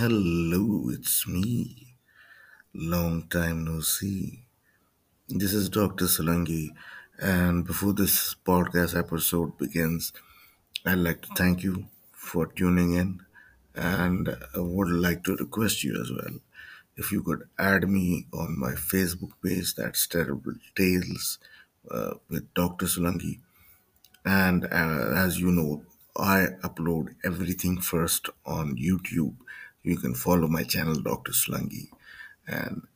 Hello, it's me. Long time no see. This is Dr. Solangi, and before this podcast episode begins, I'd like to thank you for tuning in, and I would like to request you as well if you could add me on my Facebook page, that's Terrible Tales uh, with Dr. Solangi. And uh, as you know, I upload everything first on YouTube you can follow my channel Dr. Solanki, and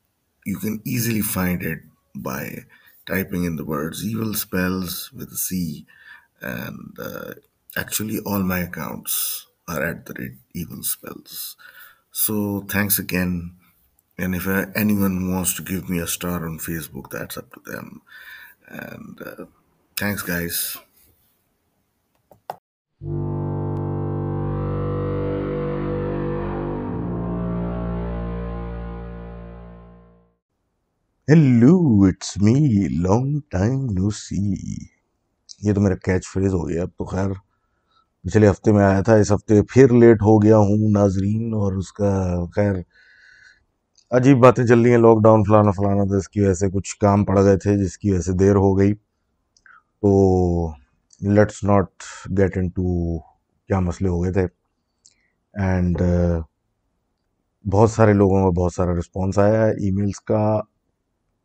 you can easily find it by typing in the words evil spells with a C, and uh, actually all my accounts are @evilspells. So thanks again, and if uh, anyone wants to give me a star on Facebook, that's up to them. And uh, thanks guys. Hello it's me long time no see یہ تو میرا catch freeze ہو گیا اب تو خیر پچھلے ہفتے میں آیا تھا اس ہفتے پھر لیٹ ہو گیا ہوں ناظرین اور اس کا خیر عجیب باتیں چل رہی ہیں لاک ڈاؤن فلانا فلانا تھا اس کی وجہ سے کچھ کام پڑ گئے تھے جس کی وجہ سے دیر ہو گئی تو let's not get in to کیا مسئلے ہو گئے تھے اینڈ بہت سارے لوگوں کا بہت سارا رسپانس آیا ہے ای میلس کا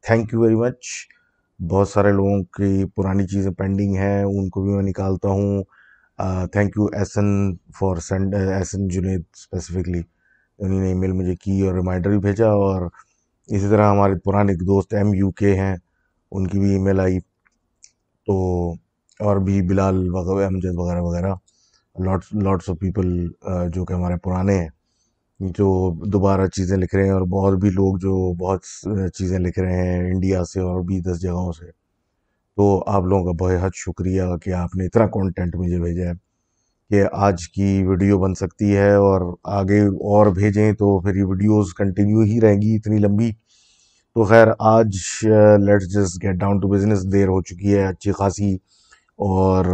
تھینک یو ویری مچ بہت سارے لوگوں کی پرانی چیزیں پینڈنگ ہیں ان کو بھی میں نکالتا ہوں thank you Ahsan for send Ahsan Junaid specifically انہیں ای میل مجھے کی اور ریمائنڈر بھی بھیجا اور اسی طرح ہمارے پرانے دوست ایم یو کے ہیں ان کی بھی ای میل آئی تو اور بھی بلال امجد وغیرہ وغیرہ لاٹس لاٹس آف پیپل جو کہ ہمارے پرانے ہیں جو دوبارہ چیزیں لکھ رہے ہیں اور بہت بھی لوگ جو بہت چیزیں لکھ رہے ہیں انڈیا سے اور بھی دس جگہوں سے تو آپ لوگوں کا بہت شکریہ کہ آپ نے اتنا کانٹینٹ مجھے بھیجا ہے کہ آج کی ویڈیو بن سکتی ہے اور آگے اور بھیجیں تو پھر یہ ویڈیوز کنٹینیو ہی رہیں گی اتنی لمبی تو خیر آج let's just get down to business دیر ہو چکی ہے اچھی خاصی اور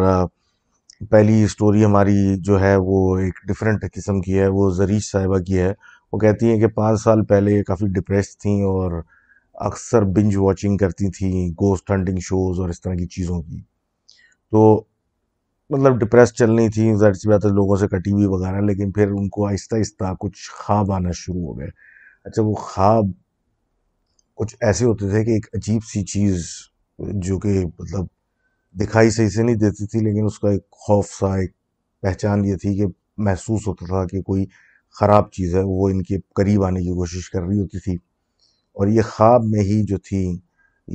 پہلی اسٹوری ہماری جو ہے وہ ایک ڈفرینٹ قسم کی ہے وہ زریش صاحبہ کی ہے وہ کہتی ہیں کہ پانچ سال پہلے کافی ڈپریس تھیں اور اکثر بنج واچنگ کرتی تھیں گوسٹ ہنٹنگ شوز اور اس طرح کی چیزوں کی تو مطلب ڈپریس چل رہى ظاہر سی بات ہے لوگوں سے کٹی ہوئی وغیرہ لیکن پھر ان کو آہستہ آہستہ کچھ خواب آنا شروع ہو گئے اچھا وہ خواب کچھ ایسے ہوتے تھے کہ ایک عجیب سی چیز جو کہ مطلب دکھائی صحیح سے نہیں دیتی تھی لیکن اس کا ایک خوف سا ایک پہچان یہ تھی کہ محسوس ہوتا تھا کہ کوئی خراب چیز ہے وہ ان کے قریب آنے کی کوشش کر رہی ہوتی تھی اور یہ خواب میں ہی جو تھی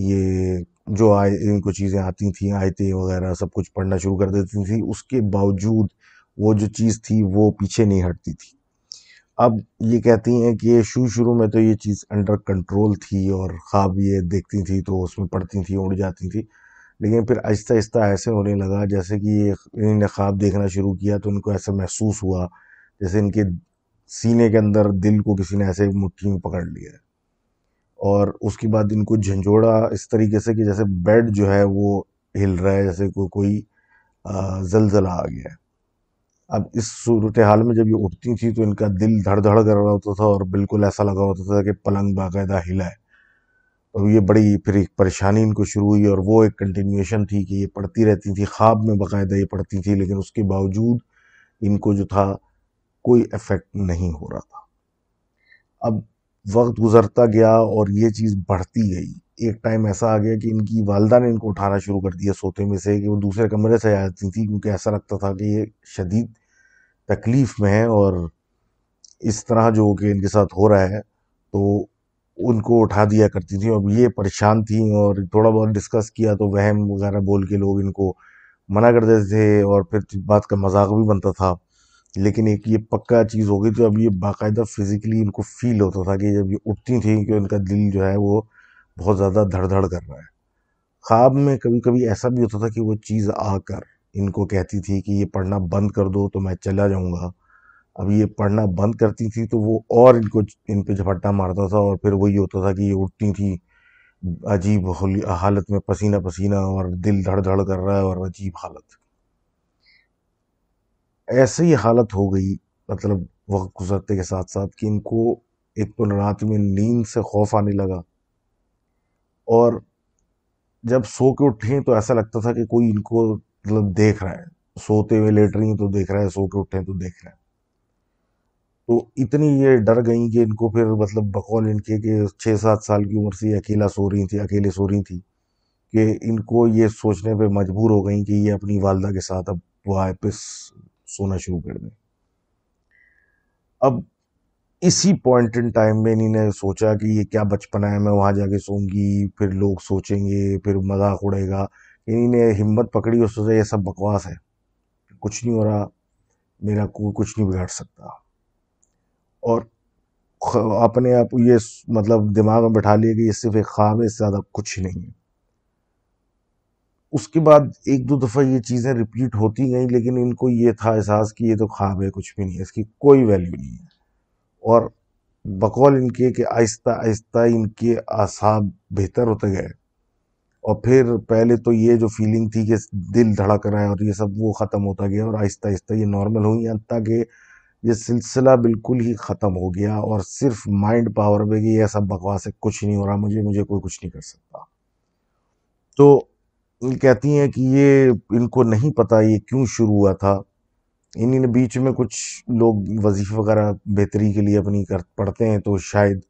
یہ جو آئے ان کو چیزیں آتی تھیں آیتیں وغیرہ سب کچھ پڑھنا شروع کر دیتی تھی اس کے باوجود وہ جو چیز تھی وہ پیچھے نہیں ہٹتی تھی اب یہ کہتی ہیں کہ شروع شروع میں تو یہ چیز انڈر کنٹرول تھی اور خواب یہ دیکھتی تھی تو اس میں پڑھتی تھیں اڑ جاتی تھیں لیکن پھر آہستہ آہستہ ایسے ہونے لگا جیسے کہ انہیں خواب دیکھنا شروع کیا تو ان کو ایسا محسوس ہوا جیسے ان کے سینے کے اندر دل کو کسی نے ایسے مٹھی میں پکڑ لیا ہے اور اس کے بعد ان کو جھنجھوڑا اس طریقے سے کہ جیسے بیڈ جو ہے وہ ہل رہا ہے جیسے کو کوئی زلزلہ آ گیا ہے اب اس صورتحال میں جب یہ اٹھتی تھیں تو ان کا دل دھڑ دھڑ کر رہا ہوتا تھا اور بالکل ایسا لگا ہوتا تھا کہ پلنگ باقاعدہ ہلا ہے اور یہ بڑی پھر ایک پریشانی ان کو شروع ہوئی اور وہ ایک کنٹینیویشن تھی کہ یہ پڑھتی رہتی تھی خواب میں باقاعدہ یہ پڑھتی تھی لیکن اس کے باوجود ان کو جو تھا کوئی افیکٹ نہیں ہو رہا تھا اب وقت گزرتا گیا اور یہ چیز بڑھتی گئی ایک ٹائم ایسا آ گیا کہ ان کی والدہ نے ان کو اٹھانا شروع کر دیا سوتے میں سے کہ وہ دوسرے کمرے سے آ جاتی تھیں کیونکہ ایسا لگتا تھا کہ یہ شدید تکلیف میں ہے اور اس طرح جو کہ ان کے ساتھ ہو رہا ہے تو ان کو اٹھا دیا کرتی تھیں اب یہ پریشان تھیں اور تھوڑا بہت ڈسکس کیا تو وہم وغیرہ بول کے لوگ ان کو منع کر دیتے تھے اور پھر بات کا مذاق بھی بنتا تھا لیکن ایک یہ پکا چیز ہو گئی تو اب یہ باقاعدہ فزیکلی ان کو فیل ہوتا تھا کہ جب یہ اٹھتی تھیں کہ ان کا دل جو ہے وہ بہت زیادہ دھڑ دھڑ کر رہا ہے خواب میں کبھی کبھی ایسا بھی ہوتا تھا کہ وہ چیز آ کر ان کو کہتی تھی کہ یہ پڑھنا بند کر دو تو میں چلا جاؤں گا اب یہ پڑھنا بند کرتی تھی تو وہ اور ان کو ان پہ جھپٹا مارتا تھا اور پھر وہی ہوتا تھا کہ یہ اٹھتی تھی عجیب حالت میں پسینہ پسینہ اور دل دھڑ دھڑ کر رہا ہے اور عجیب حالت ایسی حالت ہو گئی مطلب وقت گزرتے کے ساتھ ساتھ کہ ان کو ایک تو رات میں نیند سے خوف آنے لگا اور جب سو کے اٹھے ہیں تو ایسا لگتا تھا کہ کوئی ان کو مطلب دیکھ رہا ہے سوتے ہوئے لیٹ رہی ہیں تو دیکھ رہا ہے سو کے اٹھے ہیں تو دیکھ رہا ہے تو اتنی یہ ڈر گئیں کہ ان کو پھر مطلب بقول ان کے کہ چھ سات سال کی عمر سے یہ اکیلا سو رہی تھیں اکیلے سو رہی تھیں کہ ان کو یہ سوچنے پہ مجبور ہو گئیں کہ یہ اپنی والدہ کے ساتھ اب واپس سونا شروع کر دیں اب اسی پوائنٹ ان ٹائم میں انہیں نے سوچا کہ یہ کیا بچپنا ہے میں وہاں جا کے سوں گی پھر لوگ سوچیں گے پھر مذاق اڑے گا انہیں ہمت پکڑی اس سے یہ سب بکواس ہے کچھ نہیں ہو رہا میرا کوئی کچھ نہیں بگاڑ سکتا اور اپنے آپ یہ مطلب دماغ میں بٹھا لیے کہ یہ صرف ایک خواب ہے اس سے زیادہ کچھ نہیں ہے اس کے بعد ایک دو دفعہ یہ چیزیں ریپیٹ ہوتی گئیں لیکن ان کو یہ تھا احساس کہ یہ تو خواب ہے کچھ بھی نہیں ہے اس کی کوئی ویلیو نہیں ہے اور بقول ان کے کہ آہستہ آہستہ ان کے اعصاب بہتر ہوتے گئے اور پھر پہلے تو یہ جو فیلنگ تھی کہ دل دھڑک رہا ہے اور یہ سب وہ ختم ہوتا گیا اور آہستہ آہستہ یہ نارمل ہوئی ہیں حتیٰ کہ یہ سلسلہ بالکل ہی ختم ہو گیا اور صرف مائنڈ پاور پہ کہ یہ سب بکواس ہے کچھ نہیں ہو رہا مجھے مجھے کوئی کچھ نہیں کر سکتا تو کہتی ہیں کہ یہ ان کو نہیں پتہ یہ کیوں شروع ہوا تھا انہیں نے بیچ میں کچھ لوگ وظیفہ وغیرہ بہتری کے لیے اپنی کر پڑھتے ہیں تو شاید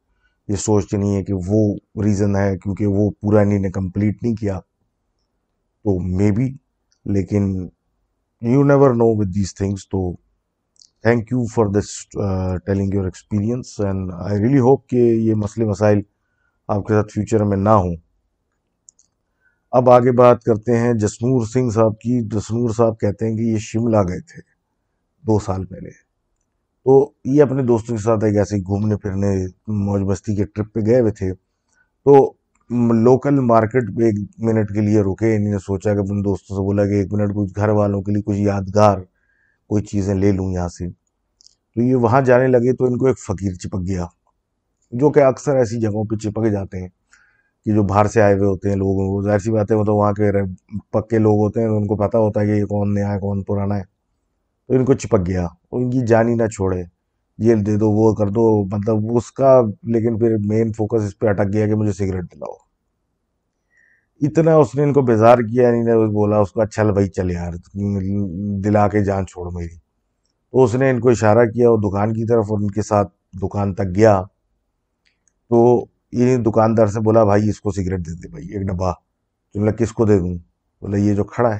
یہ سوچتے نہیں ہے کہ وہ ریزن ہے کیونکہ وہ پورا انہیں کمپلیٹ نہیں کیا تو مے بی لیکن you never know with these things تو thank you for this telling your experience and I really hope کہ یہ مسئلے مسائل آپ کے ساتھ فیوچر میں نہ ہوں اب آگے بات کرتے ہیں جسنور سنگھ صاحب کی جسنور صاحب کہتے ہیں کہ یہ شملہ گئے تھے دو سال پہلے تو یہ اپنے دوستوں کے ساتھ ایک ایسے گھومنے پھرنے موج مستی کے ٹرپ پہ گئے ہوئے تھے تو لوکل مارکیٹ پہ ایک منٹ کے لیے رکے انہیں سوچا کہ اپنے دوستوں سے بولا کہ ایک منٹ کچھ گھر والوں کے لیے کچھ یادگار کوئی چیزیں لے لوں یہاں سے تو یہ وہاں جانے لگے تو ان کو ایک فقیر چپک گیا جو کہ اکثر ایسی جگہوں پہ چپک جاتے ہیں کہ جو باہر سے آئے ہوئے ہوتے ہیں لوگوں کو ظاہر سی بات ہے وہ تو وہاں کے پکے لوگ ہوتے ہیں ان کو پتہ ہوتا ہے کہ یہ کون نیا ہے کون پرانا ہے تو ان کو چپک گیا ان کی جان ہی نہ چھوڑے یہ دے دو وہ کر دو مطلب اس کا لیکن پھر مین فوکس اس پہ اٹک گیا کہ مجھے سگریٹ دلاؤ اتنا اس نے ان کو بیزار کیا نہیں بولا اس کو اچھا بھائی چل یار دلا کے جان چھوڑ میری تو اس نے ان کو اشارہ کیا اور دکان کی طرف اور ان کے ساتھ دکان تک گیا تو یہی دکاندار سے بولا بھائی اس کو سگریٹ دے دے بھائی ایک ڈبہ نے کس کو دے دوں بولا یہ جو کھڑا ہے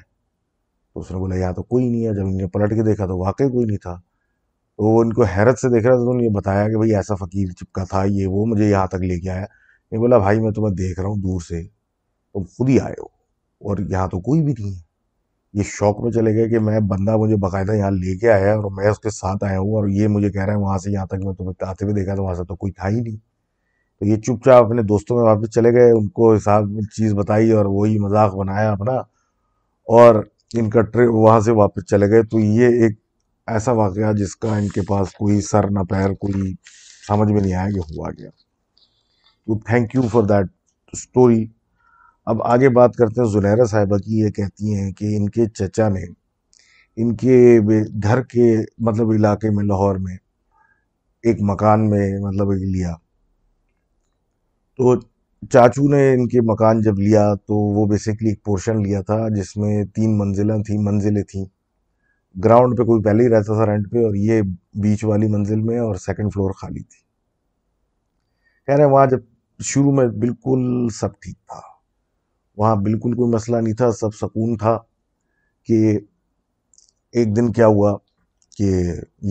تو اس نے بولا یہاں تو کوئی نہیں ہے جب انہوں نے پلٹ کے دیکھا تو واقعی کوئی نہیں تھا تو وہ ان کو حیرت سے دیکھ رہا تھا تو انہوں نے بتایا کہ بھائی ایسا فقیر چپکا تھا یہ وہ مجھے یہاں تک لے کے آیا میں بولا بھائی میں تمہیں دیکھ رہا ہوں دور سے تم خود ہی آئے ہو اور یہاں تو کوئی بھی نہیں ہے یہ شوق میں چلے گئے کہ میں بندہ مجھے باقاعدہ یہاں لے کے آیا اور میں اس کے ساتھ آیا ہوں اور یہ مجھے کہہ رہا ہے وہاں سے یہاں تک میں تمہیں آتے ہوئے دیکھا تو وہاں سے تو کوئی تھا ہی نہیں تو یہ چپ چاپ اپنے دوستوں میں واپس چلے گئے ان کو حساب میں چیز بتائی اور وہی مذاق بنایا اپنا اور ان کا ٹرپ وہاں سے واپس چلے گئے تو یہ ایک ایسا واقعہ جس کا ان کے پاس کوئی سر نہ پیر کوئی سمجھ میں نہیں آیا کہ ہوا گیا تو thank you for that story اب آگے بات کرتے ہیں زلیرہ صاحبہ کی یہ کہتی ہیں کہ ان کے چچا نے ان کے گھر کے مطلب علاقے میں لاہور میں ایک مکان میں مطلب لیا تو چاچو نے ان کے مکان جب لیا تو وہ بیسیکلی ایک پورشن لیا تھا جس میں تین منزلیں تھیں منزلیں تھیں گراؤنڈ پہ کوئی پہلے ہی رہتا تھا رینٹ پہ اور یہ بیچ والی منزل میں اور سیکنڈ فلور خالی تھی کہہ رہے ہیں وہاں جب شروع میں بالکل سب ٹھیک تھا وہاں بالکل کوئی مسئلہ نہیں تھا سب سکون تھا کہ ایک دن کیا ہوا کہ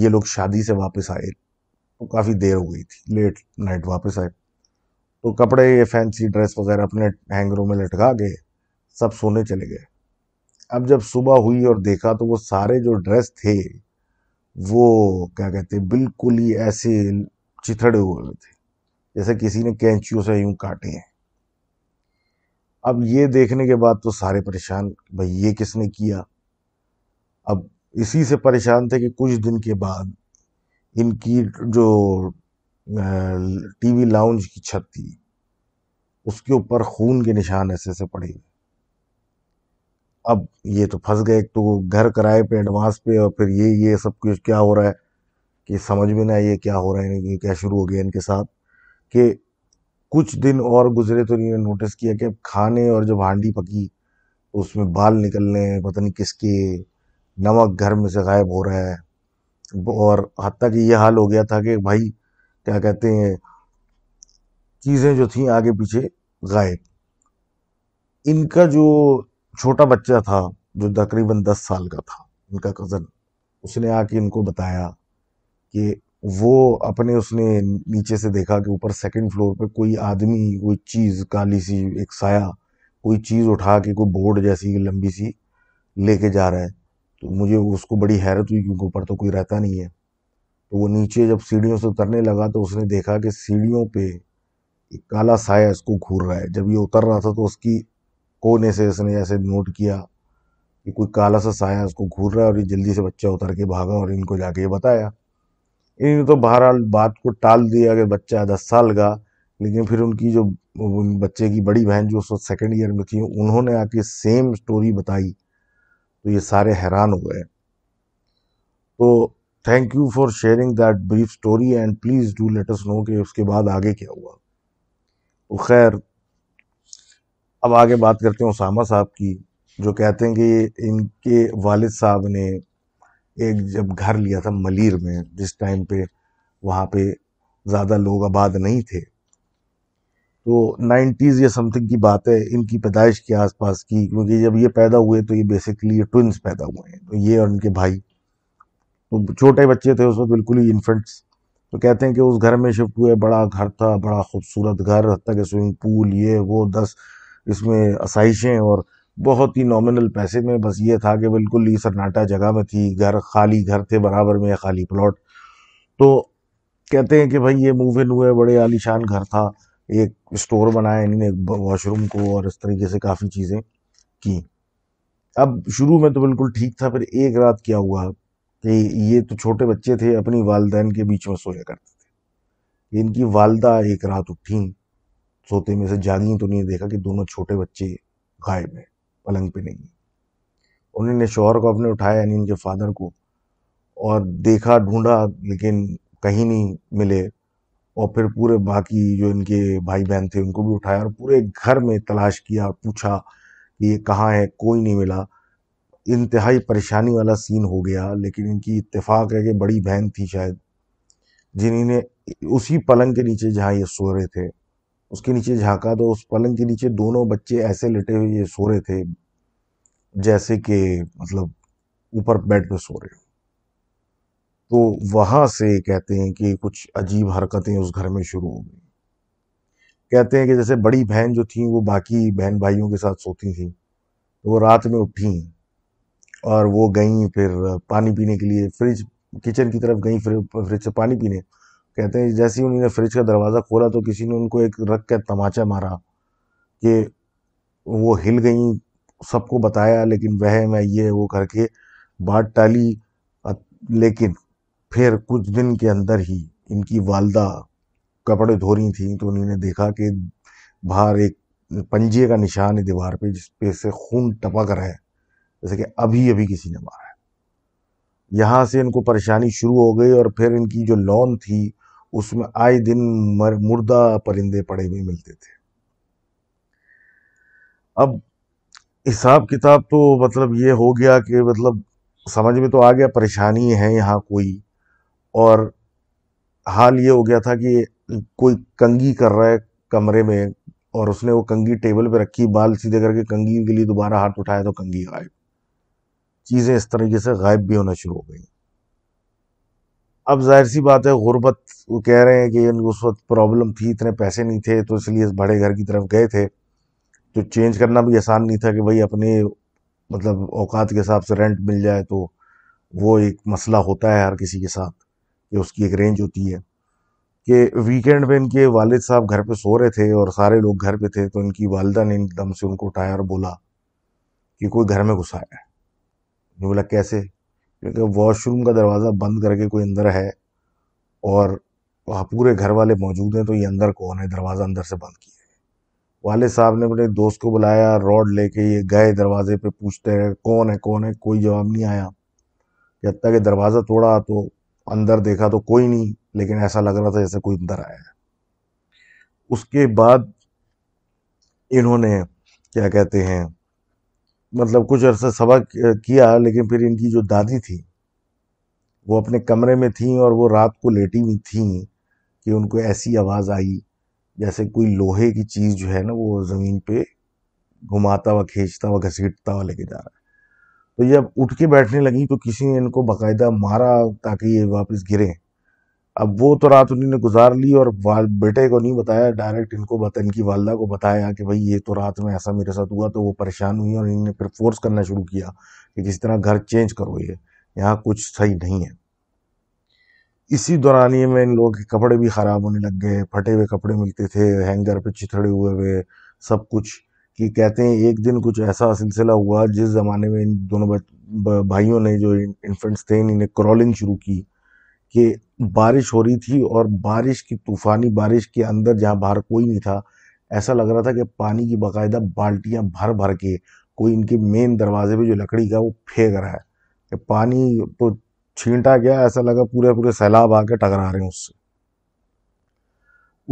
یہ لوگ شادی سے واپس آئے تو کافی دیر ہو گئی تھی لیٹ نائٹ واپس آئے تو کپڑے یہ فینسی ڈریس وغیرہ اپنے ہینگروں میں لٹکا گئے سب سونے چلے گئے اب جب صبح ہوئی اور دیکھا تو وہ سارے جو ڈریس تھے وہ کیا کہتے بالکل ہی ایسے چتھڑے ہوئے تھے جیسے کسی نے کینچیوں سے یوں کاٹے ہیں اب یہ دیکھنے کے بعد تو سارے پریشان بھائی یہ کس نے کیا اب اسی سے پریشان تھے کہ کچھ دن کے بعد ان کی جو ٹی وی لاؤنج کی چھت تھی اس کے اوپر خون کے نشان ایسے ایسے پڑے ہوئے اب یہ تو پھنس گئے ایک تو گھر کرائے پہ ایڈوانس پہ اور پھر یہ یہ سب کچھ کیا ہو رہا ہے کہ سمجھ میں نہ یہ کیا ہو رہا ہے کیا شروع ہو گیا ان کے ساتھ کہ کچھ دن اور گزرے تو انہوں نے نوٹس کیا کہ اب کھانے اور جب ہانڈی پکی تو اس میں بال نکلنے پتہ نہیں کس کے نمک گھر میں سے غائب ہو رہا ہے اور حتیٰ کہ یہ حال ہو گیا تھا کہ بھائی کیا کہتے ہیں چیزیں جو تھیں آگے پیچھے غائب ان کا جو چھوٹا بچہ تھا جو تقریباً دس سال کا تھا ان کا کزن اس نے آ کے ان کو بتایا کہ وہ اپنے اس نے نیچے سے دیکھا کہ اوپر سیکنڈ فلور پہ کوئی آدمی کوئی چیز کالی سی ایک سایہ کوئی چیز اٹھا کے کوئی بورڈ جیسی لمبی سی لے کے جا رہا ہے تو مجھے اس کو بڑی حیرت ہوئی کیونکہ اوپر تو کوئی رہتا نہیں ہے تو وہ نیچے جب سیڑھیوں سے اترنے لگا تو اس نے دیکھا کہ سیڑھیوں پہ کالا سایہ اس کو گھور رہا ہے جب یہ اتر رہا تھا تو اس کی کونے سے اس نے ایسے نوٹ کیا کہ کوئی کالا سا سایہ اس کو گھور رہا ہے اور یہ جلدی سے بچہ اتر کے بھاگا اور ان کو جا کے یہ بتایا انہیں تو بہرحال بات کو ٹال دیا کہ بچہ دس سال کا لیکن پھر ان کی جو بچے کی بڑی بہن جو اس وقت سیکنڈ ایئر میں تھی انہوں نے آ کے سیم سٹوری بتائی تو یہ سارے حیران ہو گئے تو thank you for sharing that brief story and please do let's know کہ اس کے بعد آگے کیا ہوا تو خیر اب آگے بات کرتے ہیں اسامہ صاحب کی جو کہتے ہیں کہ ان کے والد صاحب نے ایک جب گھر لیا تھا ملیر میں جس ٹائم پہ وہاں پہ زیادہ لوگ آباد نہیں تھے تو نائنٹیز یا سم تھنگ کی بات ہے ان کی پیدائش کے آس پاس کی کیونکہ جب یہ پیدا ہوئے تو یہ بیسکلی یہ ٹوئنس پیدا ہوئے ہیں تو یہ اور ان کے بھائی تو چھوٹے بچے تھے اس وقت بالکل ہی انفنٹس تو کہتے ہیں کہ اس گھر میں شفٹ ہوئے بڑا گھر تھا بڑا خوبصورت گھر حتیٰ کہ سوئمنگ پول یہ وہ دس اس میں آسائشیں اور بہت ہی نومنل پیسے میں بس یہ تھا کہ بالکل ہی سرناٹا جگہ میں تھی گھر خالی گھر تھے برابر میں خالی پلاٹ تو کہتے ہیں کہ بھائی یہ ان ہوئے بڑے عالیشان گھر تھا ایک اسٹور بنایا انہیں واش روم کو اور اس طریقے سے کافی چیزیں کی اب شروع میں تو بالکل ٹھیک تھا پھر ایک رات کیا ہوا کہ یہ تو چھوٹے بچے تھے اپنی والدین کے بیچ میں سویا کرتے تھے ان کی والدہ ایک رات اٹھیں سوتے میں سے جاگیں تو نہیں دیکھا کہ دونوں چھوٹے بچے غائب ہیں پلنگ پہ نہیں انہوں نے شوہر کو اپنے اٹھایا یعنی ان کے فادر کو اور دیکھا ڈھونڈا لیکن کہیں نہیں ملے اور پھر پورے باقی جو ان کے بھائی بہن تھے ان کو بھی اٹھایا اور پورے گھر میں تلاش کیا اور پوچھا کہ یہ کہاں ہے کوئی نہیں ملا انتہائی پریشانی والا سین ہو گیا لیکن ان کی اتفاق ہے کہ بڑی بہن تھی شاید جنہیں اسی پلنگ کے نیچے جہاں یہ سو رہے تھے اس کے نیچے جھانکا تو اس پلنگ کے نیچے دونوں بچے ایسے لٹے ہوئے سو رہے تھے جیسے کہ مطلب اوپر بیڈ پہ سو رہے ہو تو وہاں سے کہتے ہیں کہ کچھ عجیب حرکتیں اس گھر میں شروع ہو گئیں کہتے ہیں کہ جیسے بڑی بہن جو تھیں وہ باقی بہن بھائیوں کے ساتھ سوتی تھیں وہ رات میں اٹھی اور وہ گئیں پھر پانی پینے کے لیے فریج کچن کی طرف گئیں فریج سے پانی پینے کہتے ہیں جیسے ہی نے فریج کا دروازہ کھولا تو کسی نے ان کو ایک رکھ کے تماچا مارا کہ وہ ہل گئیں سب کو بتایا لیکن وہ میں یہ وہ کر کے بات ٹالی لیکن پھر کچھ دن کے اندر ہی ان کی والدہ کپڑے دھو رہی تھیں تو انہوں نے دیکھا کہ باہر ایک پنجے کا نشان ہے دیوار پہ جس پہ سے خون ٹپا رہا ہے جیسے کہ ابھی ابھی کسی نے مارا ہے یہاں سے ان کو پریشانی شروع ہو گئی اور پھر ان کی جو لون تھی اس میں آئے دن مردہ پرندے پڑے ہوئے ملتے تھے اب حساب کتاب تو مطلب یہ ہو گیا کہ مطلب سمجھ میں تو آ گیا پریشانی ہے یہاں کوئی اور حال یہ ہو گیا تھا کہ کوئی کنگھی کر رہا ہے کمرے میں اور اس نے وہ کنگھی ٹیبل پہ رکھی بال سیدھے کر کے کنگھی کے لیے دوبارہ ہاتھ اٹھایا تو کنگھی غائب چیزیں اس طریقے سے غائب بھی ہونا شروع ہو گئی اب ظاہر سی بات ہے غربت وہ کہہ رہے ہیں کہ ان وقت پرابلم تھی اتنے پیسے نہیں تھے تو اس لیے بڑے گھر کی طرف گئے تھے تو چینج کرنا بھی آسان نہیں تھا کہ بھائی اپنے مطلب اوقات کے حساب سے رینٹ مل جائے تو وہ ایک مسئلہ ہوتا ہے ہر کسی کے ساتھ کہ اس کی ایک رینج ہوتی ہے کہ ویکینڈ میں ان کے والد صاحب گھر پہ سو رہے تھے اور سارے لوگ گھر پہ تھے تو ان کی والدہ نے دم سے ان کو اٹھایا اور بولا کہ کوئی گھر میں گھسا ہے نہیں بولا کیسے کیونکہ واش روم کا دروازہ بند کر کے کوئی اندر ہے اور وہاں پورے گھر والے موجود ہیں تو یہ اندر کون ہے دروازہ اندر سے بند کیا ہے والد صاحب نے اپنے دوست کو بلایا روڈ لے کے یہ گئے دروازے پہ پوچھتے ہیں کون ہے کون ہے کوئی جواب نہیں آیا کہ اتنا کہ دروازہ توڑا تو اندر دیکھا تو کوئی نہیں لیکن ایسا لگ رہا تھا جیسے کوئی اندر آیا ہے اس کے بعد انہوں نے کیا کہتے ہیں مطلب کچھ عرصہ سبق کیا لیکن پھر ان کی جو دادی تھی وہ اپنے کمرے میں تھیں اور وہ رات کو لیٹی ہوئی تھیں کہ ان کو ایسی آواز آئی جیسے کوئی لوہے کی چیز جو ہے نا وہ زمین پہ گھماتا ہوا کھینچتا ہوا گھسیٹتا ہوا لے کے جا رہا ہے تو جب اٹھ کے بیٹھنے لگیں تو کسی نے ان کو باقاعدہ مارا تاکہ یہ واپس گریں اب وہ تو رات انہیں گزار لی اور بیٹے کو نہیں بتایا ڈائریکٹ ان کو بتا ان کی والدہ کو بتایا کہ بھائی یہ تو رات میں ایسا میرے ساتھ ہوا تو وہ پریشان ہوئی اور انہوں نے پھر فورس کرنا شروع کیا کہ کسی طرح گھر چینج کرو یہ یہاں کچھ صحیح نہیں ہے اسی دورانی میں ان لوگوں کے کپڑے بھی خراب ہونے لگ گئے پھٹے ہوئے کپڑے ملتے تھے ہینگر پہ چتھڑے ہوئے ہوئے سب کچھ کہ کہتے ہیں ایک دن کچھ ایسا سلسلہ ہوا جس زمانے میں ان دونوں بھائیوں نے جو انفنٹس تھے انہیں کرولنگ شروع کی کہ بارش ہو رہی تھی اور بارش کی طوفانی بارش کے اندر جہاں باہر کوئی نہیں تھا ایسا لگ رہا تھا کہ پانی کی باقاعدہ بالٹیاں بھر بھر کے کوئی ان کے مین دروازے پہ جو لکڑی کا وہ پھینک رہا ہے کہ پانی تو چھینٹا گیا ایسا لگا پورے پورے سیلاب آ کے ٹکرا رہے ہیں اس سے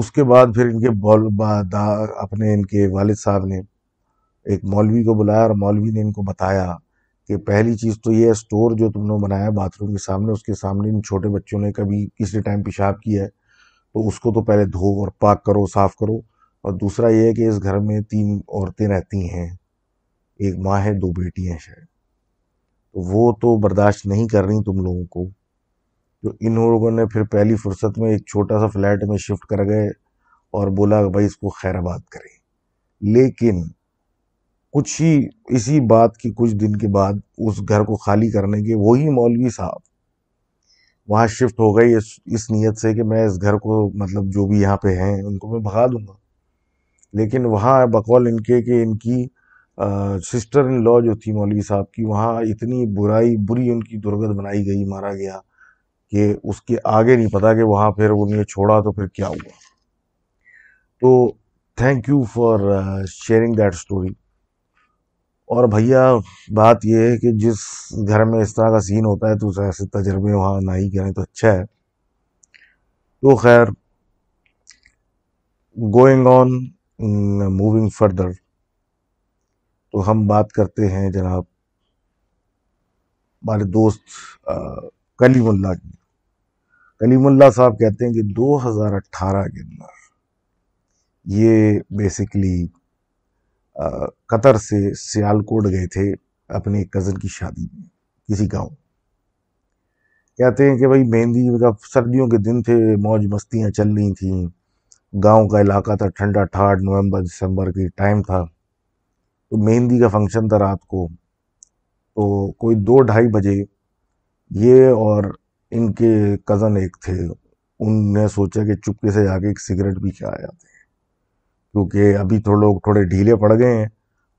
اس کے بعد پھر ان کے دا اپنے ان کے والد صاحب نے ایک مولوی کو بلایا اور مولوی نے ان کو بتایا کہ پہلی چیز تو یہ ہے اسٹور جو تم نے بنایا باتھ روم کے سامنے اس کے سامنے ان چھوٹے بچوں نے کبھی کسی ٹائم پیشاب کیا ہے تو اس کو تو پہلے دھو اور پاک کرو صاف کرو اور دوسرا یہ ہے کہ اس گھر میں تین عورتیں رہتی ہیں ایک ماں ہے دو بیٹی ہیں شاید تو وہ تو برداشت نہیں کر رہی تم لوگوں کو تو ان لوگوں نے پھر پہلی فرصت میں ایک چھوٹا سا فلیٹ میں شفٹ کر گئے اور بولا کہ بھائی اس کو خیر آباد کریں لیکن کچھ ہی اسی بات کی کچھ دن کے بعد اس گھر کو خالی کرنے کے وہی مولوی صاحب وہاں شفٹ ہو گئی اس نیت سے کہ میں اس گھر کو مطلب جو بھی یہاں پہ ہیں ان کو میں بھگا دوں گا لیکن وہاں بقول ان کے کہ ان کی سسٹر ان لا جو تھی مولوی صاحب کی وہاں اتنی برائی بری ان کی درگت بنائی گئی مارا گیا کہ اس کے آگے نہیں پتا کہ وہاں پھر انہوں نے چھوڑا تو پھر کیا ہوا تو thank you for sharing that story اور بھیا بات یہ ہے کہ جس گھر میں اس طرح کا سین ہوتا ہے تو اس ایسے تجربے وہاں نہ ہی کریں تو اچھا ہے تو خیر گوئنگ آن موونگ فردر تو ہم بات کرتے ہیں جناب ہمارے دوست کلیم اللہ کی جی۔ کلیم اللہ صاحب کہتے ہیں کہ دو ہزار اٹھارہ کے اندر یہ بیسکلی قطر سے سیال کوٹ گئے تھے اپنے کزن کی شادی میں کسی گاؤں کہتے ہیں کہ بھائی مہندی کا سردیوں کے دن تھے موج مستیاں چل رہی تھیں گاؤں کا علاقہ تھا ٹھنڈا ٹھاٹ نومبر دسمبر کی ٹائم تھا تو مہندی کا فنکشن تھا رات کو تو کوئی دو ڈھائی بجے یہ اور ان کے کزن ایک تھے ان نے سوچا کہ چپکے سے جا کے ایک سگریٹ بھی چھایا جاتے ہیں کیونکہ ابھی تھوڑے لوگ تھوڑے ڈھیلے پڑ گئے ہیں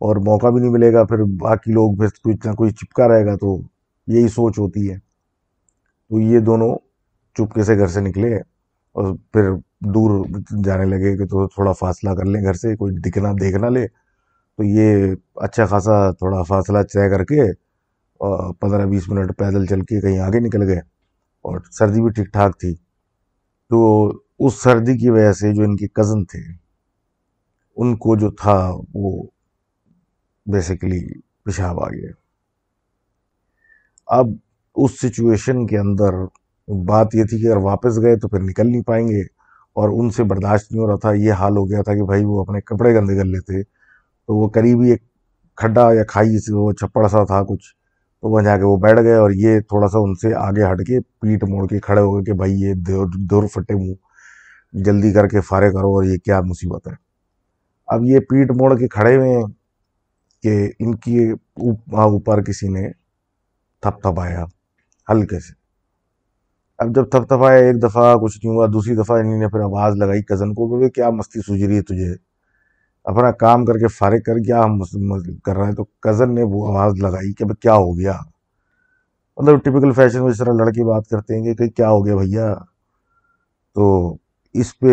اور موقع بھی نہیں ملے گا پھر باقی لوگ پھر کچھ نہ کچھ چپکا رہے گا تو یہی سوچ ہوتی ہے تو یہ دونوں چپکے سے گھر سے نکلے اور پھر دور جانے لگے کہ تو تھوڑا فاصلہ کر لیں گھر سے کوئی دکھنا دیکھنا لے تو یہ اچھا خاصا تھوڑا فاصلہ طے کر کے پندرہ بیس منٹ پیدل چل کے کہیں آگے نکل گئے اور سردی بھی ٹھیک ٹھاک تھی تو اس سردی کی وجہ سے جو ان کے کزن تھے ان کو جو تھا وہ بیسیکلی پیشاب آ گیا اب اس سچویشن کے اندر بات یہ تھی کہ اگر واپس گئے تو پھر نکل نہیں پائیں گے اور ان سے برداشت نہیں ہو رہا تھا یہ حال ہو گیا تھا کہ بھائی وہ اپنے کپڑے گندے کر لیتے تو وہ قریبی ایک کھڈا یا کھائی سے وہ چھپڑ سا تھا کچھ تو وہاں جا کے وہ بیٹھ گئے اور یہ تھوڑا سا ان سے آگے ہٹ کے پیٹ موڑ کے کھڑے ہو گئے کہ بھائی یہ دور پھٹے منہ جلدی کر کے فارغ کرو اور یہ کیا مصیبت ہے اب یہ پیٹ موڑ کے کھڑے ہوئے ہیں کہ ان کی اوپر کسی نے تھپ تھپایا ہلکے سے اب جب تھپ تھپایا ایک دفعہ کچھ نہیں ہوا دوسری دفعہ انہیں نے پھر آواز لگائی کزن کو بولے کیا مستی سوج رہی ہے تجھے اپنا کام کر کے فارغ کر کیا ہم کر رہے ہیں تو کزن نے وہ آواز لگائی کہ کیا ہو گیا مطلب ٹپیکل فیشن میں اس طرح لڑکی بات کرتے ہیں کہ کیا ہو گیا بھیا تو اس پہ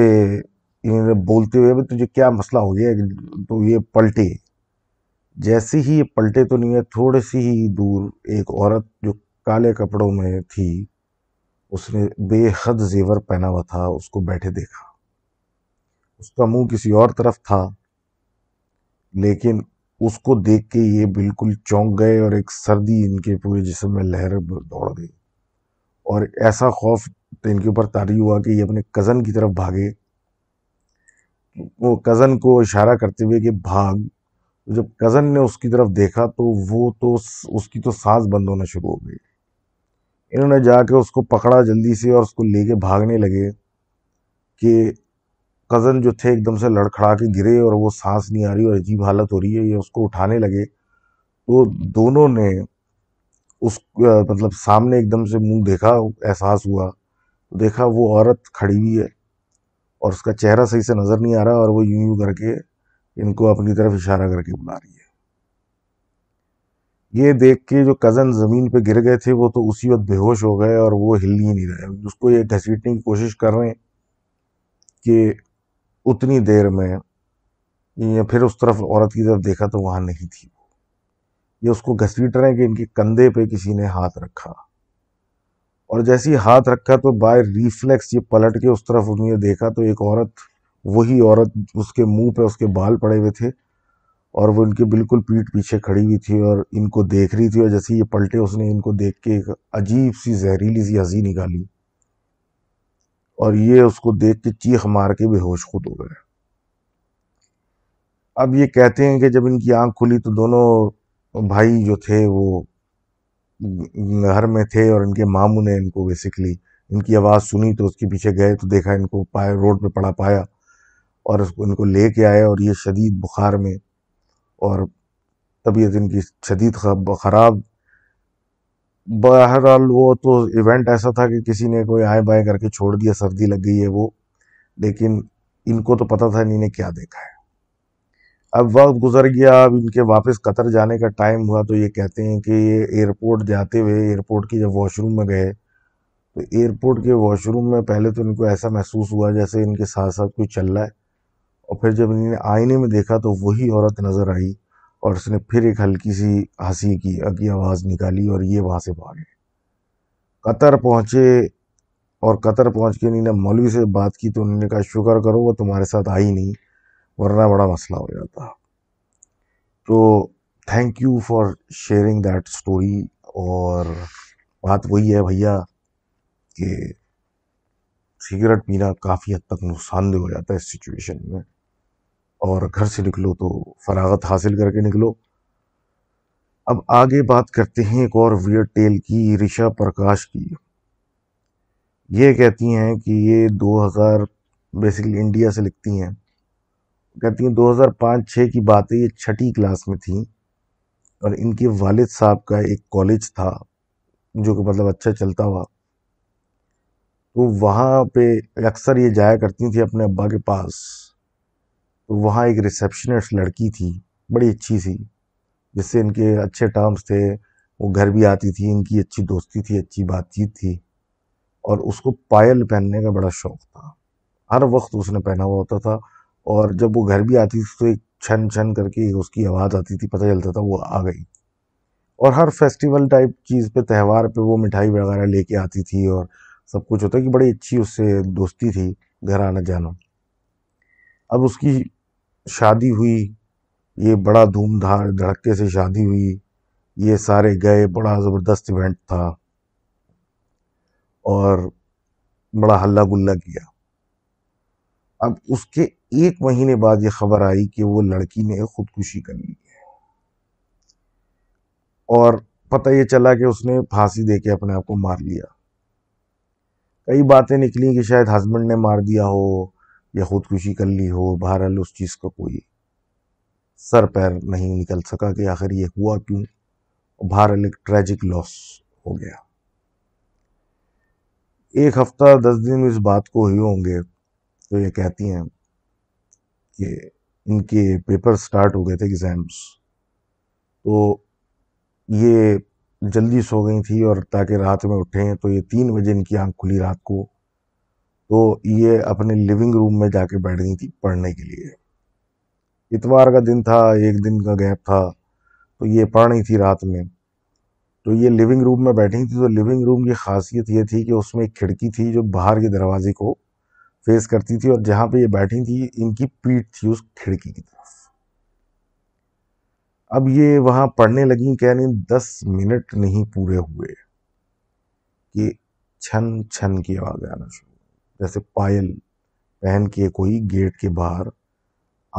انہیں بولتے ہوئے تجھے کیا مسئلہ ہو گیا تو یہ پلٹے جیسے ہی یہ پلٹے تو نہیں ہے تھوڑے سی ہی دور ایک عورت جو کالے کپڑوں میں تھی اس نے بے حد زیور پہنا ہوا تھا اس کو بیٹھے دیکھا اس کا منہ کسی اور طرف تھا لیکن اس کو دیکھ کے یہ بالکل چونک گئے اور ایک سردی ان کے پورے جسم میں لہر دوڑ گئی اور ایسا خوف تو ان کے اوپر تاری ہوا کہ یہ اپنے کزن کی طرف بھاگے وہ کزن کو اشارہ کرتے ہوئے کہ بھاگ جب کزن نے اس کی طرف دیکھا تو وہ تو اس کی تو سانس بند ہونا شروع ہو گئی انہوں نے جا کے اس کو پکڑا جلدی سے اور اس کو لے کے بھاگنے لگے کہ کزن جو تھے ایک دم سے لڑکھڑا کے گرے اور وہ سانس نہیں آ رہی اور عجیب حالت ہو رہی ہے یہ اس کو اٹھانے لگے تو دونوں نے اس مطلب سامنے ایک دم سے منہ دیکھا احساس ہوا دیکھا وہ عورت کھڑی ہوئی ہے اور اس کا چہرہ صحیح سے نظر نہیں آ رہا اور وہ یوں یوں کر کے ان کو اپنی طرف اشارہ کر کے بلا رہی ہے یہ دیکھ کے جو کزن زمین پہ گر گئے تھے وہ تو اسی وقت بے ہوش ہو گئے اور وہ ہل ہی نہیں رہے اس کو یہ گھسیٹنے کی کوشش کر رہے ہیں کہ اتنی دیر میں یا پھر اس طرف عورت کی طرف دیکھا تو وہاں نہیں تھی وہ یہ اس کو گھسیٹ رہے ہیں کہ ان کے کندھے پہ کسی نے ہاتھ رکھا اور جیسے ہی ہاتھ رکھا تو بائی ریفلیکس یہ پلٹ کے اس طرف انہوں نے دیکھا تو ایک عورت وہی عورت اس کے منہ پہ اس کے بال پڑے ہوئے تھے اور وہ ان کے بالکل پیٹ پیچھے کھڑی ہوئی تھی اور ان کو دیکھ رہی تھی اور جیسے یہ پلٹے اس نے ان کو دیکھ کے ایک عجیب سی زہریلی سی ہنسی نکالی اور یہ اس کو دیکھ کے چیخ مار کے بے ہوش خود ہو گئے اب یہ کہتے ہیں کہ جب ان کی آنکھ کھلی تو دونوں بھائی جو تھے وہ گھر میں تھے اور ان کے ماموں نے ان کو بیسکلی ان کی آواز سنی تو اس کے پیچھے گئے تو دیکھا ان کو پائے روڈ پہ پڑا پایا اور اس کو ان کو لے کے آئے اور یہ شدید بخار میں اور طبیعت ان کی شدید خراب بہرحال وہ تو ایونٹ ایسا تھا کہ کسی نے کوئی آئے بائے کر کے چھوڑ دیا سردی لگ گئی ہے وہ لیکن ان کو تو پتا تھا انہیں کیا دیکھا ہے اب وقت گزر گیا اب ان کے واپس قطر جانے کا ٹائم ہوا تو یہ کہتے ہیں کہ یہ ایئرپورٹ جاتے ہوئے ایئرپورٹ کی جب واش روم میں گئے تو ایئرپورٹ کے واش روم میں پہلے تو ان کو ایسا محسوس ہوا جیسے ان کے ساتھ ساتھ کوئی چل رہا ہے اور پھر جب انہوں نے آئینے میں دیکھا تو وہی عورت نظر آئی اور اس نے پھر ایک ہلکی سی ہنسی کی اگی کی آواز نکالی اور یہ وہاں سے گئے قطر پہنچے اور قطر پہنچ کے انہیں نے مولوی سے بات کی تو انہوں نے کہا شکر کرو وہ تمہارے ساتھ آئی نہیں ورنہ بڑا مسئلہ ہو جاتا تو thank you for sharing that story اور بات وہی ہے بھیا کہ سگریٹ پینا کافی حد تک نقصان دہ ہو جاتا ہے اس سچویشن میں اور گھر سے نکلو تو فراغت حاصل کر کے نکلو اب آگے بات کرتے ہیں ایک اور ویئر ٹیل کی رشا پرکاش کی یہ کہتی ہیں کہ یہ دو ہزار بیسکلی انڈیا سے لکھتی ہیں کہتی ہیں دو ہزار پانچ چھ کی بات ہے یہ چھٹی کلاس میں تھیں اور ان کے والد صاحب کا ایک کالج تھا جو کہ مطلب اچھا چلتا ہوا تو وہاں پہ اکثر یہ جایا کرتی تھیں اپنے ابا کے پاس تو وہاں ایک ریسیپشنسٹ لڑکی تھی بڑی اچھی تھی جس سے ان کے اچھے ٹرمز تھے وہ گھر بھی آتی تھی ان کی اچھی دوستی تھی اچھی بات چیت تھی اور اس کو پائل پہننے کا بڑا شوق تھا ہر وقت اس نے پہنا ہوا ہوتا تھا اور جب وہ گھر بھی آتی تھی تو ایک چھن چھن کر کے اس کی آواز آتی تھی پتہ چلتا تھا وہ آ گئی اور ہر فیسٹیول ٹائپ چیز پہ تہوار پہ وہ مٹھائی وغیرہ لے کے آتی تھی اور سب کچھ ہوتا ہے کہ بڑی اچھی اس سے دوستی تھی گھر آنا جانا اب اس کی شادی ہوئی یہ بڑا دھوم دھار دھڑکے سے شادی ہوئی یہ سارے گئے بڑا زبردست ایونٹ تھا اور بڑا ہلہ گلہ کیا اب اس کے ایک مہینے بعد یہ خبر آئی کہ وہ لڑکی نے خودکشی کر لی ہے اور پتہ یہ چلا کہ اس نے پھانسی دے کے اپنے آپ کو مار لیا کئی باتیں نکلی کہ شاید ہسبینڈ نے مار دیا ہو یا خودکشی کر لی ہو بہرحال اس چیز کو کوئی سر پیر نہیں نکل سکا کہ آخر یہ ہوا کیوں بہرحال ایک ٹریجک لاس ہو گیا ایک ہفتہ دس دن اس بات کو ہی ہوں گے تو یہ کہتی ہیں کہ ان کے پیپر سٹارٹ ہو گئے تھے ایگزامس تو یہ جلدی سو گئی تھی اور تاکہ رات میں اٹھیں تو یہ تین بجے ان کی آنکھ کھلی رات کو تو یہ اپنے لیونگ روم میں جا کے بیٹھ گئی تھی پڑھنے کے لیے اتوار کا دن تھا ایک دن کا گیپ تھا تو یہ پڑھ رہی تھی رات میں تو یہ لیونگ روم میں بیٹھی تھی تو لیونگ روم کی خاصیت یہ تھی کہ اس میں ایک کھڑکی تھی جو باہر کے دروازے کو فیس کرتی تھی اور جہاں پہ یہ بیٹھی تھی ان کی پیٹ تھی اس کھڑکی کی طرف اب یہ وہاں پڑھنے لگی کہہ رہی دس منٹ نہیں پورے ہوئے کہ چھن چھن کی آواز آنا شروع جیسے پائل پہن کے کوئی گیٹ کے باہر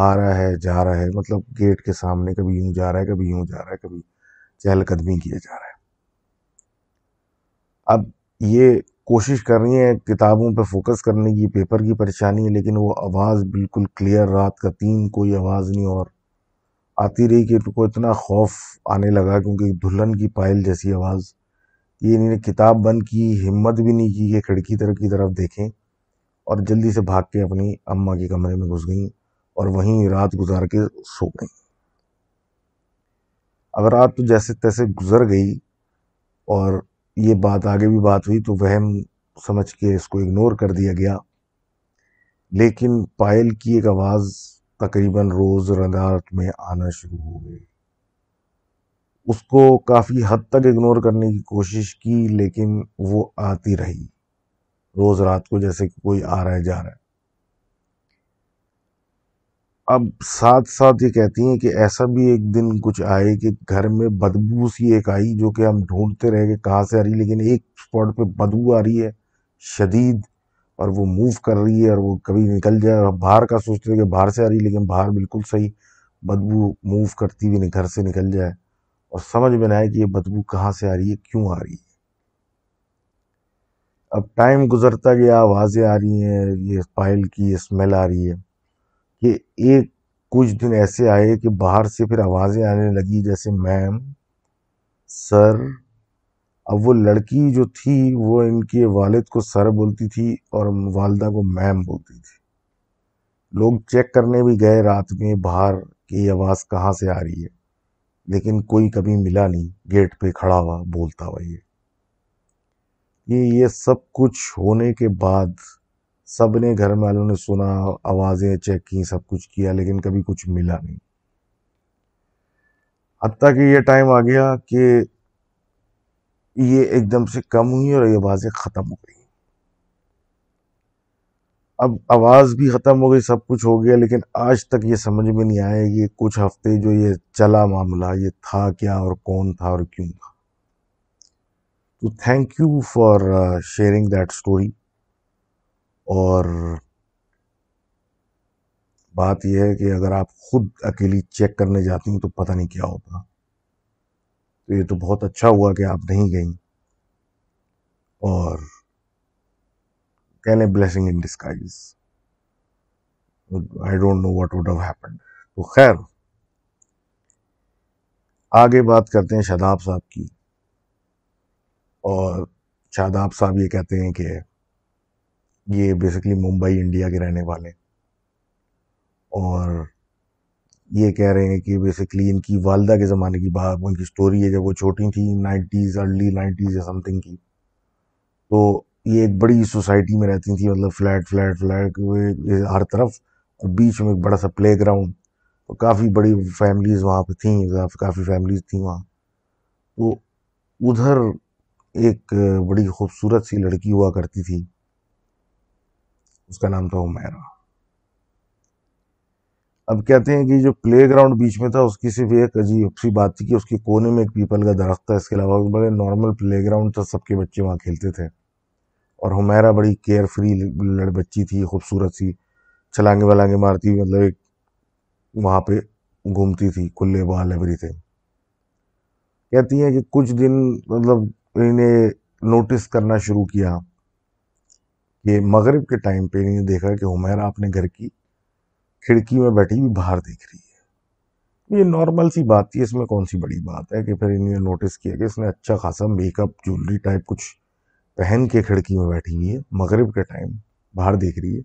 آ رہا ہے جا رہا ہے مطلب گیٹ کے سامنے کبھی یوں جا رہا ہے کبھی یوں جا رہا ہے کبھی چہل قدمی کیا جا رہا ہے اب یہ کوشش کر رہی ہیں کتابوں پہ فوکس کرنے کی پیپر کی پریشانی ہے لیکن وہ آواز بالکل کلیئر رات کا تین کوئی آواز نہیں اور آتی رہی کہ اتنا خوف آنے لگا کیونکہ دلہن کی پائل جیسی آواز یہ انہیں کتاب بند کی ہمت بھی نہیں کی کہ کھڑکی طرف کی طرف دیکھیں اور جلدی سے بھاگ کے اپنی اماں کے کمرے میں گھس گئیں اور وہیں رات گزار کے سو گئیں اگر رات تو جیسے تیسے گزر گئی اور یہ بات آگے بھی بات ہوئی تو وہم سمجھ کے اس کو اگنور کر دیا گیا لیکن پائل کی ایک آواز تقریباً روز رضا میں آنا شروع ہو گئی اس کو کافی حد تک اگنور کرنے کی کوشش کی لیکن وہ آتی رہی روز رات کو جیسے کہ کوئی آ رہا ہے جا رہا ہے اب ساتھ ساتھ یہ کہتی ہیں کہ ایسا بھی ایک دن کچھ آئے کہ گھر میں بدبو سی ایک آئی جو کہ ہم ڈھونڈتے رہے گئے کہاں سے آ رہی ہے لیکن ایک اسپاٹ پہ بدبو آ رہی ہے شدید اور وہ موو کر رہی ہے اور وہ کبھی نکل جائے اور باہر کا سوچتے ہیں کہ باہر سے آ رہی ہے لیکن باہر بالکل صحیح بدبو موو کرتی ہوئی نہیں گھر سے نکل جائے اور سمجھ میں نہ آئے کہ یہ بدبو کہاں سے آ رہی ہے کیوں آ رہی ہے اب ٹائم گزرتا گیا آوازیں آ رہی ہیں یہ پائل کی اسمیل آ رہی ہے کہ ایک کچھ دن ایسے آئے کہ باہر سے پھر آوازیں آنے لگی جیسے میم سر اب وہ لڑکی جو تھی وہ ان کے والد کو سر بولتی تھی اور والدہ کو میم بولتی تھی لوگ چیک کرنے بھی گئے رات میں باہر کہ یہ آواز کہاں سے آ رہی ہے لیکن کوئی کبھی ملا نہیں گیٹ پہ کھڑا ہوا بولتا ہوا یہ سب کچھ ہونے کے بعد سب نے گھر والوں نے سنا آوازیں چیک کی سب کچھ کیا لیکن کبھی کچھ ملا نہیں حتیٰ کہ یہ ٹائم آ گیا کہ یہ ایک دم سے کم ہوئی اور یہ آوازیں ختم ہو گئی اب آواز بھی ختم ہو گئی سب کچھ ہو گیا لیکن آج تک یہ سمجھ میں نہیں آیا کہ کچھ ہفتے جو یہ چلا معاملہ یہ تھا کیا اور کون تھا اور کیوں تھا تو thank you for sharing that story اور بات یہ ہے کہ اگر آپ خود اکیلی چیک کرنے جاتی ہیں تو پتہ نہیں کیا ہوتا تو یہ تو بہت اچھا ہوا کہ آپ نہیں گئیں اور کہنے blessing in disguise I don't know what would happened تو خیر آگے بات کرتے ہیں شاداب صاحب کی اور شاداب صاحب یہ کہتے ہیں کہ یہ بیسکلی ممبئی انڈیا کے رہنے والے ہیں اور یہ کہہ رہے ہیں کہ بیسکلی ان کی والدہ کے زمانے کی باہر ان کی سٹوری ہے جب وہ چھوٹی تھیں نائنٹیز ارلی نائنٹیز یا سم تھنگ کی تو یہ ایک بڑی سوسائٹی میں رہتی تھیں مطلب فلیٹ فلیٹ فلیٹ ہر طرف اور بیچ میں ایک بڑا سا پلے گراؤنڈ تو کافی بڑی فیملیز وہاں پہ تھیں کافی فیملیز تھیں وہاں تو ادھر ایک بڑی خوبصورت سی لڑکی ہوا کرتی تھی اس کا نام تھا عمیرہ اب کہتے ہیں کہ جو پلے گراؤنڈ بیچ میں تھا اس کی صرف ایک عجیب سی بات تھی کہ اس کے کونے میں ایک پیپل کا درخت تھا اس کے علاوہ بڑے نارمل پلے گراؤنڈ تھا سب کے بچے وہاں کھیلتے تھے اور ہمیرا بڑی کیئر فری لڑ بچی تھی خوبصورت سی چھلانگے ولانگے مارتی مطلب ایک وہاں پہ گھومتی تھی کھلے ایوری تھنگ کہتی ہیں کہ کچھ دن مطلب انہیں نوٹس کرنا شروع کیا یہ مغرب کے ٹائم پہ نے دیکھا کہ عمیرہ اپنے گھر کی کھڑکی میں بیٹھی ہوئی باہر دیکھ رہی ہے یہ نارمل سی بات تھی اس میں کون سی بڑی بات ہے کہ پھر انہوں نے نوٹس کیا کہ اس نے اچھا خاصا میک اپ جولری ٹائپ کچھ پہن کے کھڑکی میں بیٹھی ہوئی ہے مغرب کے ٹائم باہر دیکھ رہی ہے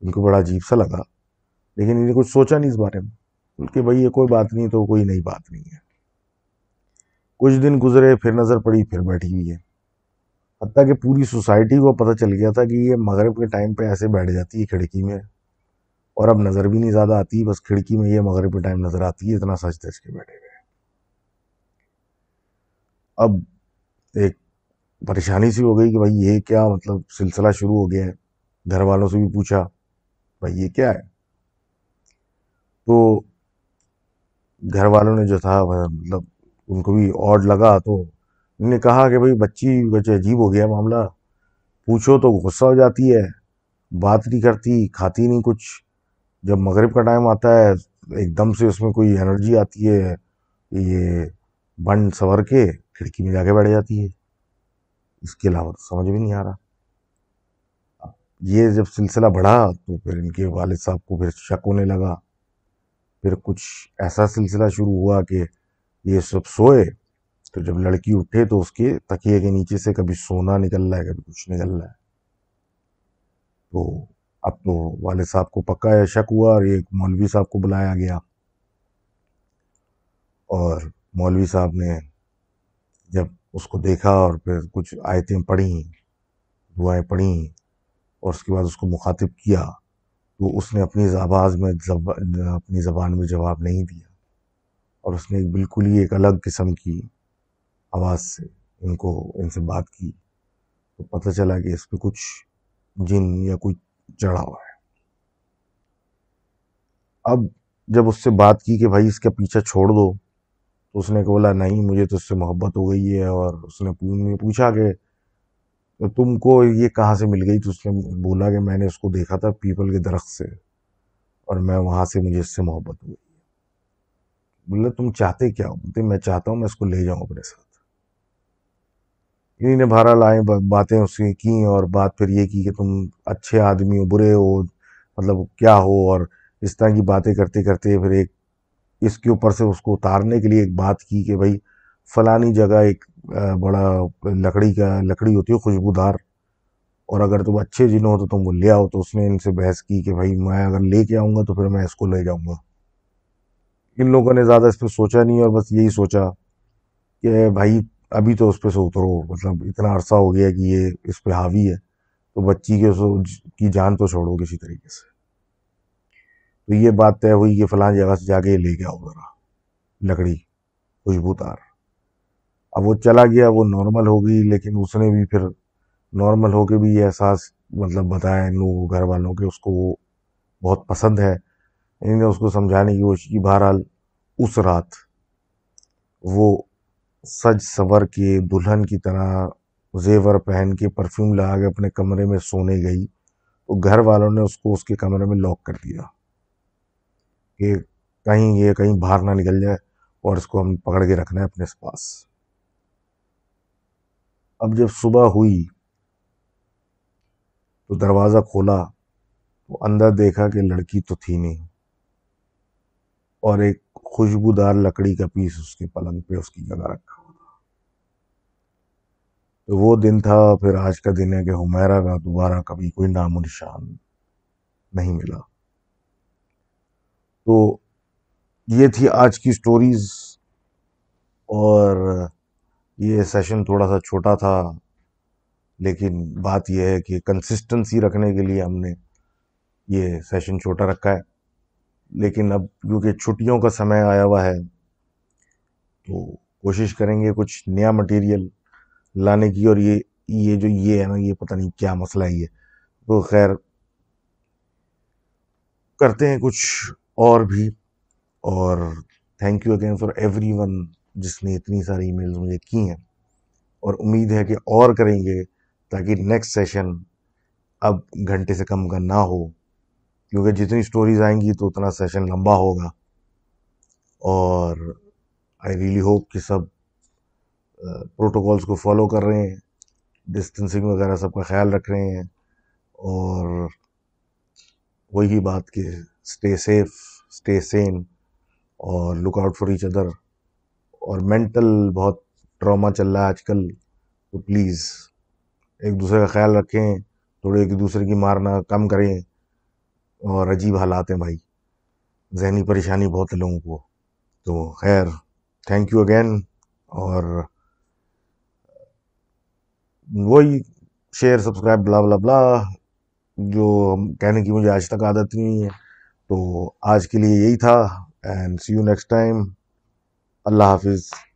ان کو بڑا عجیب سا لگا لیکن انہیں کچھ سوچا نہیں اس بارے میں کہ بھائی یہ کوئی بات نہیں تو کوئی نئی بات نہیں ہے کچھ دن گزرے پھر نظر پڑی پھر بیٹھی ہوئی ہے حتیٰ کہ پوری سوسائٹی کو پتہ چل گیا تھا کہ یہ مغرب کے ٹائم پہ ایسے بیٹھ جاتی ہے کھڑکی میں اور اب نظر بھی نہیں زیادہ آتی بس کھڑکی میں یہ مغرب کے ٹائم نظر آتی ہے اتنا سچ دچ کے بیٹھے گئے اب ایک پریشانی سی ہو گئی کہ بھائی یہ کیا مطلب سلسلہ شروع ہو گیا ہے گھر والوں سے بھی پوچھا بھائی یہ کیا ہے تو گھر والوں نے جو تھا مطلب ان کو بھی آڈ لگا تو انہوں نے کہا کہ بھئی بچی بچے عجیب ہو گیا معاملہ پوچھو تو غصہ ہو جاتی ہے بات نہیں کرتی کھاتی نہیں کچھ جب مغرب کا ٹائم آتا ہے ایک دم سے اس میں کوئی انرجی آتی ہے یہ بن سور کے کھڑکی میں جا کے بیٹھ جاتی ہے اس کے علاوہ تو سمجھ بھی نہیں آ رہا یہ جب سلسلہ بڑھا تو پھر ان کے والد صاحب کو پھر شک ہونے لگا پھر کچھ ایسا سلسلہ شروع ہوا کہ یہ سب سوئے تو جب لڑکی اٹھے تو اس کے تکیے کے نیچے سے کبھی سونا نکل رہا ہے کبھی کچھ نکل رہا ہے تو اب تو والد صاحب کو پکا ہے شک ہوا اور یہ مولوی صاحب کو بلایا گیا اور مولوی صاحب نے جب اس کو دیکھا اور پھر کچھ آیتیں پڑھیں دعائیں پڑھیں اور اس کے بعد اس کو مخاطب کیا تو اس نے اپنی آواز میں اپنی زبان میں جواب نہیں دیا اور اس نے بالکل ہی ایک الگ قسم کی آواز سے ان کو ان سے بات کی تو پتہ چلا کہ اس پہ کچھ جن یا کوئی چڑھا ہوا ہے اب جب اس سے بات کی کہ بھائی اس کا پیچھا چھوڑ دو تو اس نے بولا نہیں مجھے تو اس سے محبت ہو گئی ہے اور اس نے پوچھا کہ تم کو یہ کہاں سے مل گئی تو اس نے بولا کہ میں نے اس کو دیکھا تھا پیپل کے درخت سے اور میں وہاں سے مجھے اس سے محبت ہو گئی بولے تم چاہتے کیا بولتے میں چاہتا ہوں میں اس کو لے جاؤں اپنے ساتھ انہی نے بھارا لائیں باتیں اس کی کیں اور بات پھر یہ کی کہ تم اچھے آدمی ہو برے ہو مطلب کیا ہو اور اس طرح کی باتیں کرتے کرتے پھر ایک اس کے اوپر سے اس کو اتارنے کے لیے ایک بات کی کہ بھائی فلانی جگہ ایک بڑا لکڑی کا لکڑی ہوتی ہے خوشبودار اور اگر تم اچھے جن ہو تو تم وہ لے آؤ تو اس نے ان سے بحث کی کہ بھائی میں اگر لے کے آؤں گا تو پھر میں اس کو لے جاؤں گا ان لوگوں نے زیادہ اس پہ سوچا نہیں اور بس یہی سوچا کہ بھائی ابھی تو اس پہ سے اترو مطلب اتنا عرصہ ہو گیا کہ یہ اس پہ حاوی ہے تو بچی کے اس کی جان تو چھوڑو کسی طریقے سے تو یہ بات طے ہوئی کہ فلان جگہ سے جا کے لے گیا ادھر لکڑی خوشبو تار اب وہ چلا گیا وہ نارمل ہو گئی لیکن اس نے بھی پھر نارمل ہو کے بھی یہ احساس مطلب بتایا ان لوگوں گھر والوں کے اس کو وہ بہت پسند ہے انہوں نے اس کو سمجھانے کی کوشش کی بہرحال اس رات وہ سج سنور کے دلہن کی طرح زیور پہن کے پرفیوم لگا کے اپنے کمرے میں سونے گئی تو گھر والوں نے اس کو اس کے کمرے میں لاک کر دیا کہ کہیں یہ کہیں باہر نہ نکل جائے اور اس کو ہم پکڑ کے رکھنا ہے اپنے پاس اب جب صبح ہوئی تو دروازہ کھولا تو اندر دیکھا کہ لڑکی تو تھی نہیں اور ایک خوشبودار لکڑی کا پیس اس کے پلنگ پہ اس کی جگہ رکھا تو وہ دن تھا پھر آج کا دن ہے کہ ہمیرا کا دوبارہ کبھی کوئی نام و نشان نہیں ملا تو یہ تھی آج کی سٹوریز اور یہ سیشن تھوڑا سا چھوٹا تھا لیکن بات یہ ہے کہ کنسسٹنسی رکھنے کے لیے ہم نے یہ سیشن چھوٹا رکھا ہے لیکن اب کیونکہ چھٹیوں کا سمے آیا ہوا ہے تو کوشش کریں گے کچھ نیا مٹیریل لانے کی اور یہ یہ جو یہ ہے نا یہ پتہ نہیں کیا مسئلہ ہے یہ تو خیر کرتے ہیں کچھ اور بھی اور thank you again for everyone جس نے اتنی ساری ای مجھے کی ہیں اور امید ہے کہ اور کریں گے تاکہ نیکسٹ سیشن اب گھنٹے سے کم کا نہ ہو کیونکہ جتنی سٹوریز آئیں گی تو اتنا سیشن لمبا ہوگا اور آئی ریلی ہوپ کہ سب پروٹوکولز کو فالو کر رہے ہیں ڈسٹنسنگ وغیرہ سب کا خیال رکھ رہے ہیں اور وہی بات کہ اسٹے سیف اسٹے سین اور look out for each other اور مینٹل بہت ٹراما چل رہا ہے آج کل تو پلیز ایک دوسرے کا خیال رکھیں تھوڑے ایک دوسرے کی مارنا کم کریں اور عجیب حالات ہیں بھائی ذہنی پریشانی بہت ہے لوگوں کو تو خیر تھینک یو اگین اور وہی شیئر سبسکرائب بلا بلا بلا جو کہنے کی مجھے آج تک عادت نہیں ہے تو آج کے لیے یہی تھا and see you next time اللہ حافظ